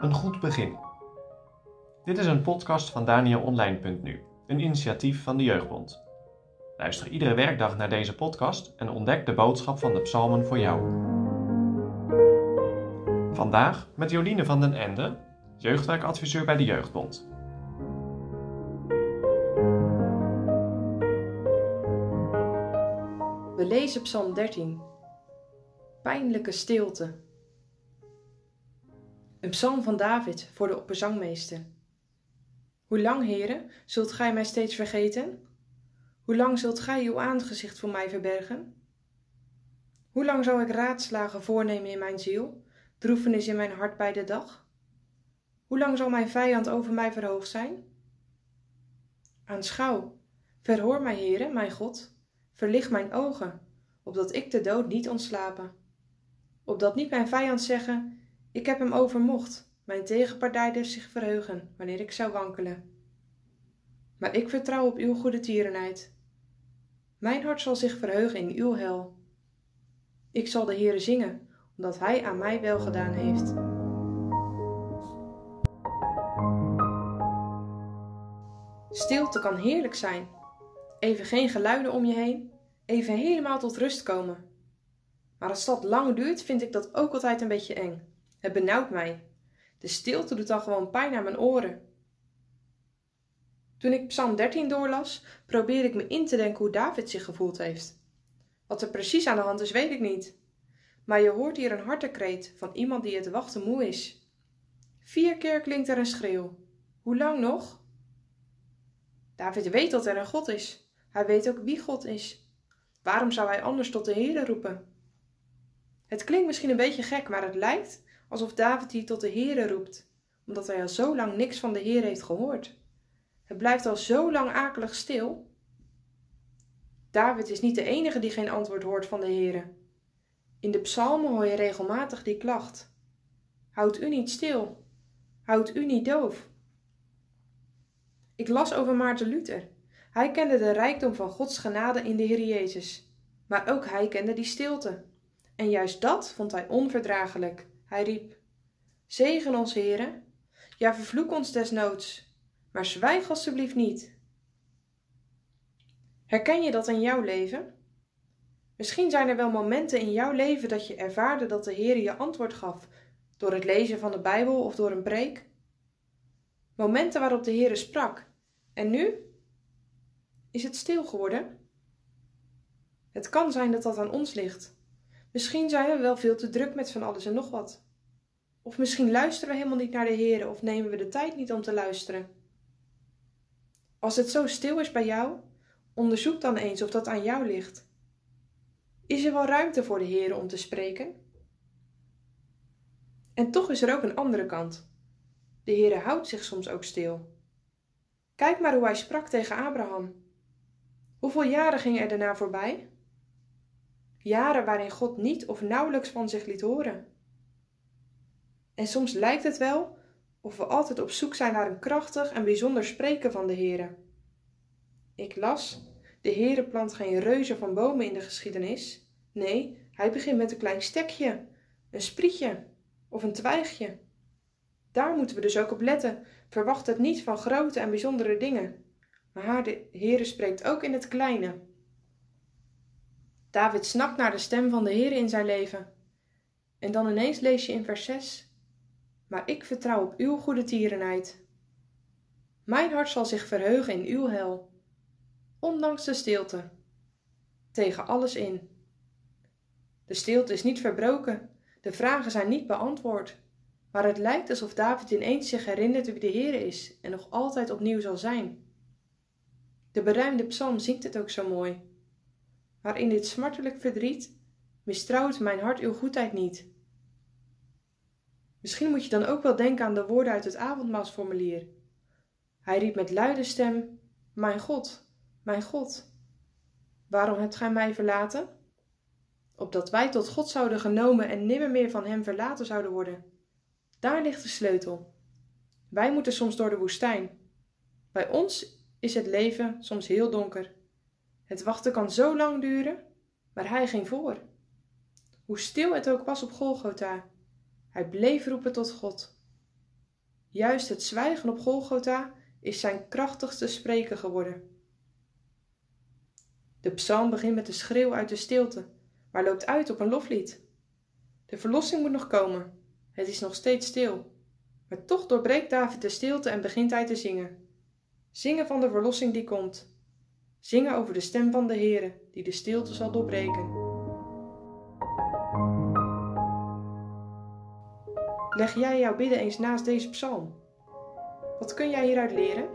Een goed begin. Dit is een podcast van DanielOnline.nu, een initiatief van de Jeugdbond. Luister iedere werkdag naar deze podcast en ontdek de boodschap van de psalmen voor jou. Vandaag met Joline van den Ende, jeugdwerkadviseur bij de Jeugdbond. We lezen Psalm 13. Pijnlijke stilte. Een psalm van David voor de opperzangmeester. Hoe lang, heren, zult gij mij steeds vergeten? Hoe lang zult gij uw aangezicht voor mij verbergen? Hoe lang zou ik raadslagen voornemen in mijn ziel, droefenis in mijn hart bij de dag? Hoe lang zal mijn vijand over mij verhoogd zijn? Aanschouw, verhoor mij, heren, mijn God, verlicht mijn ogen, opdat ik de dood niet ontslapen. Opdat niet mijn vijand zeggen, ik heb hem overmocht, mijn tegenpartijders zich verheugen, wanneer ik zou wankelen. Maar ik vertrouw op uw goede tierenheid. Mijn hart zal zich verheugen in uw hel. Ik zal de Heere zingen, omdat hij aan mij wel gedaan heeft. Stilte kan heerlijk zijn. Even geen geluiden om je heen, even helemaal tot rust komen. Maar als dat lang duurt, vind ik dat ook altijd een beetje eng. Het benauwt mij. De stilte doet dan gewoon pijn aan mijn oren. Toen ik Psalm 13 doorlas, probeerde ik me in te denken hoe David zich gevoeld heeft. Wat er precies aan de hand is, weet ik niet. Maar je hoort hier een hartekreet van iemand die het wachten moe is. Vier keer klinkt er een schreeuw. Hoe lang nog? David weet dat er een God is. Hij weet ook wie God is. Waarom zou hij anders tot de Heere roepen? Het klinkt misschien een beetje gek, maar het lijkt alsof David hier tot de Heere roept, omdat hij al zo lang niks van de Heer heeft gehoord. Het blijft al zo lang akelig stil. David is niet de enige die geen antwoord hoort van de Heere. In de psalmen hoor je regelmatig die klacht. Houd u niet stil. Houd u niet doof. Ik las over Maarten Luther. Hij kende de rijkdom van Gods genade in de Heer Jezus. Maar ook hij kende die stilte. En juist dat vond hij onverdraaglijk. Hij riep: Zegen ons, Heere. Ja, vervloek ons desnoods. Maar zwijg alstublieft niet. Herken je dat in jouw leven? Misschien zijn er wel momenten in jouw leven dat je ervaarde dat de Heer je antwoord gaf door het lezen van de Bijbel of door een preek. Momenten waarop de Heer sprak. En nu? Is het stil geworden? Het kan zijn dat dat aan ons ligt. Misschien zijn we wel veel te druk met van alles en nog wat. Of misschien luisteren we helemaal niet naar de Heer of nemen we de tijd niet om te luisteren. Als het zo stil is bij jou, onderzoek dan eens of dat aan jou ligt. Is er wel ruimte voor de Heer om te spreken? En toch is er ook een andere kant. De Heer houdt zich soms ook stil. Kijk maar hoe hij sprak tegen Abraham. Hoeveel jaren gingen er daarna voorbij? Jaren waarin God niet of nauwelijks van zich liet horen. En soms lijkt het wel of we altijd op zoek zijn naar een krachtig en bijzonder spreken van de Heere. Ik las, de Heere plant geen reuzen van bomen in de geschiedenis. Nee, hij begint met een klein stekje, een sprietje of een twijgje. Daar moeten we dus ook op letten. Verwacht het niet van grote en bijzondere dingen. Maar de Heere spreekt ook in het kleine. David snakt naar de stem van de Heer in zijn leven. En dan ineens lees je in vers 6: Maar ik vertrouw op uw goede tierenheid. Mijn hart zal zich verheugen in uw hel, ondanks de stilte, tegen alles in. De stilte is niet verbroken, de vragen zijn niet beantwoord, maar het lijkt alsof David ineens zich herinnert wie de Heer is en nog altijd opnieuw zal zijn. De beruimde psalm zingt het ook zo mooi. Maar in dit smartelijk verdriet mistrouwt mijn hart uw goedheid niet. Misschien moet je dan ook wel denken aan de woorden uit het avondmaalsformulier. Hij riep met luide stem: Mijn God, mijn God, waarom hebt gij mij verlaten? Opdat wij tot God zouden genomen en nimmer meer van hem verlaten zouden worden. Daar ligt de sleutel. Wij moeten soms door de woestijn. Bij ons is het leven soms heel donker. Het wachten kan zo lang duren, maar hij ging voor. hoe stil het ook was op Golgotha. Hij bleef roepen tot God. Juist het zwijgen op Golgotha is zijn krachtigste spreken geworden. De psalm begint met een schreeuw uit de stilte, maar loopt uit op een loflied. De verlossing moet nog komen. Het is nog steeds stil. Maar toch doorbreekt David de stilte en begint hij te zingen. Zingen van de verlossing die komt. Zingen over de stem van de Heere, die de stilte zal doorbreken. Leg jij jouw bidden eens naast deze psalm. Wat kun jij hieruit leren?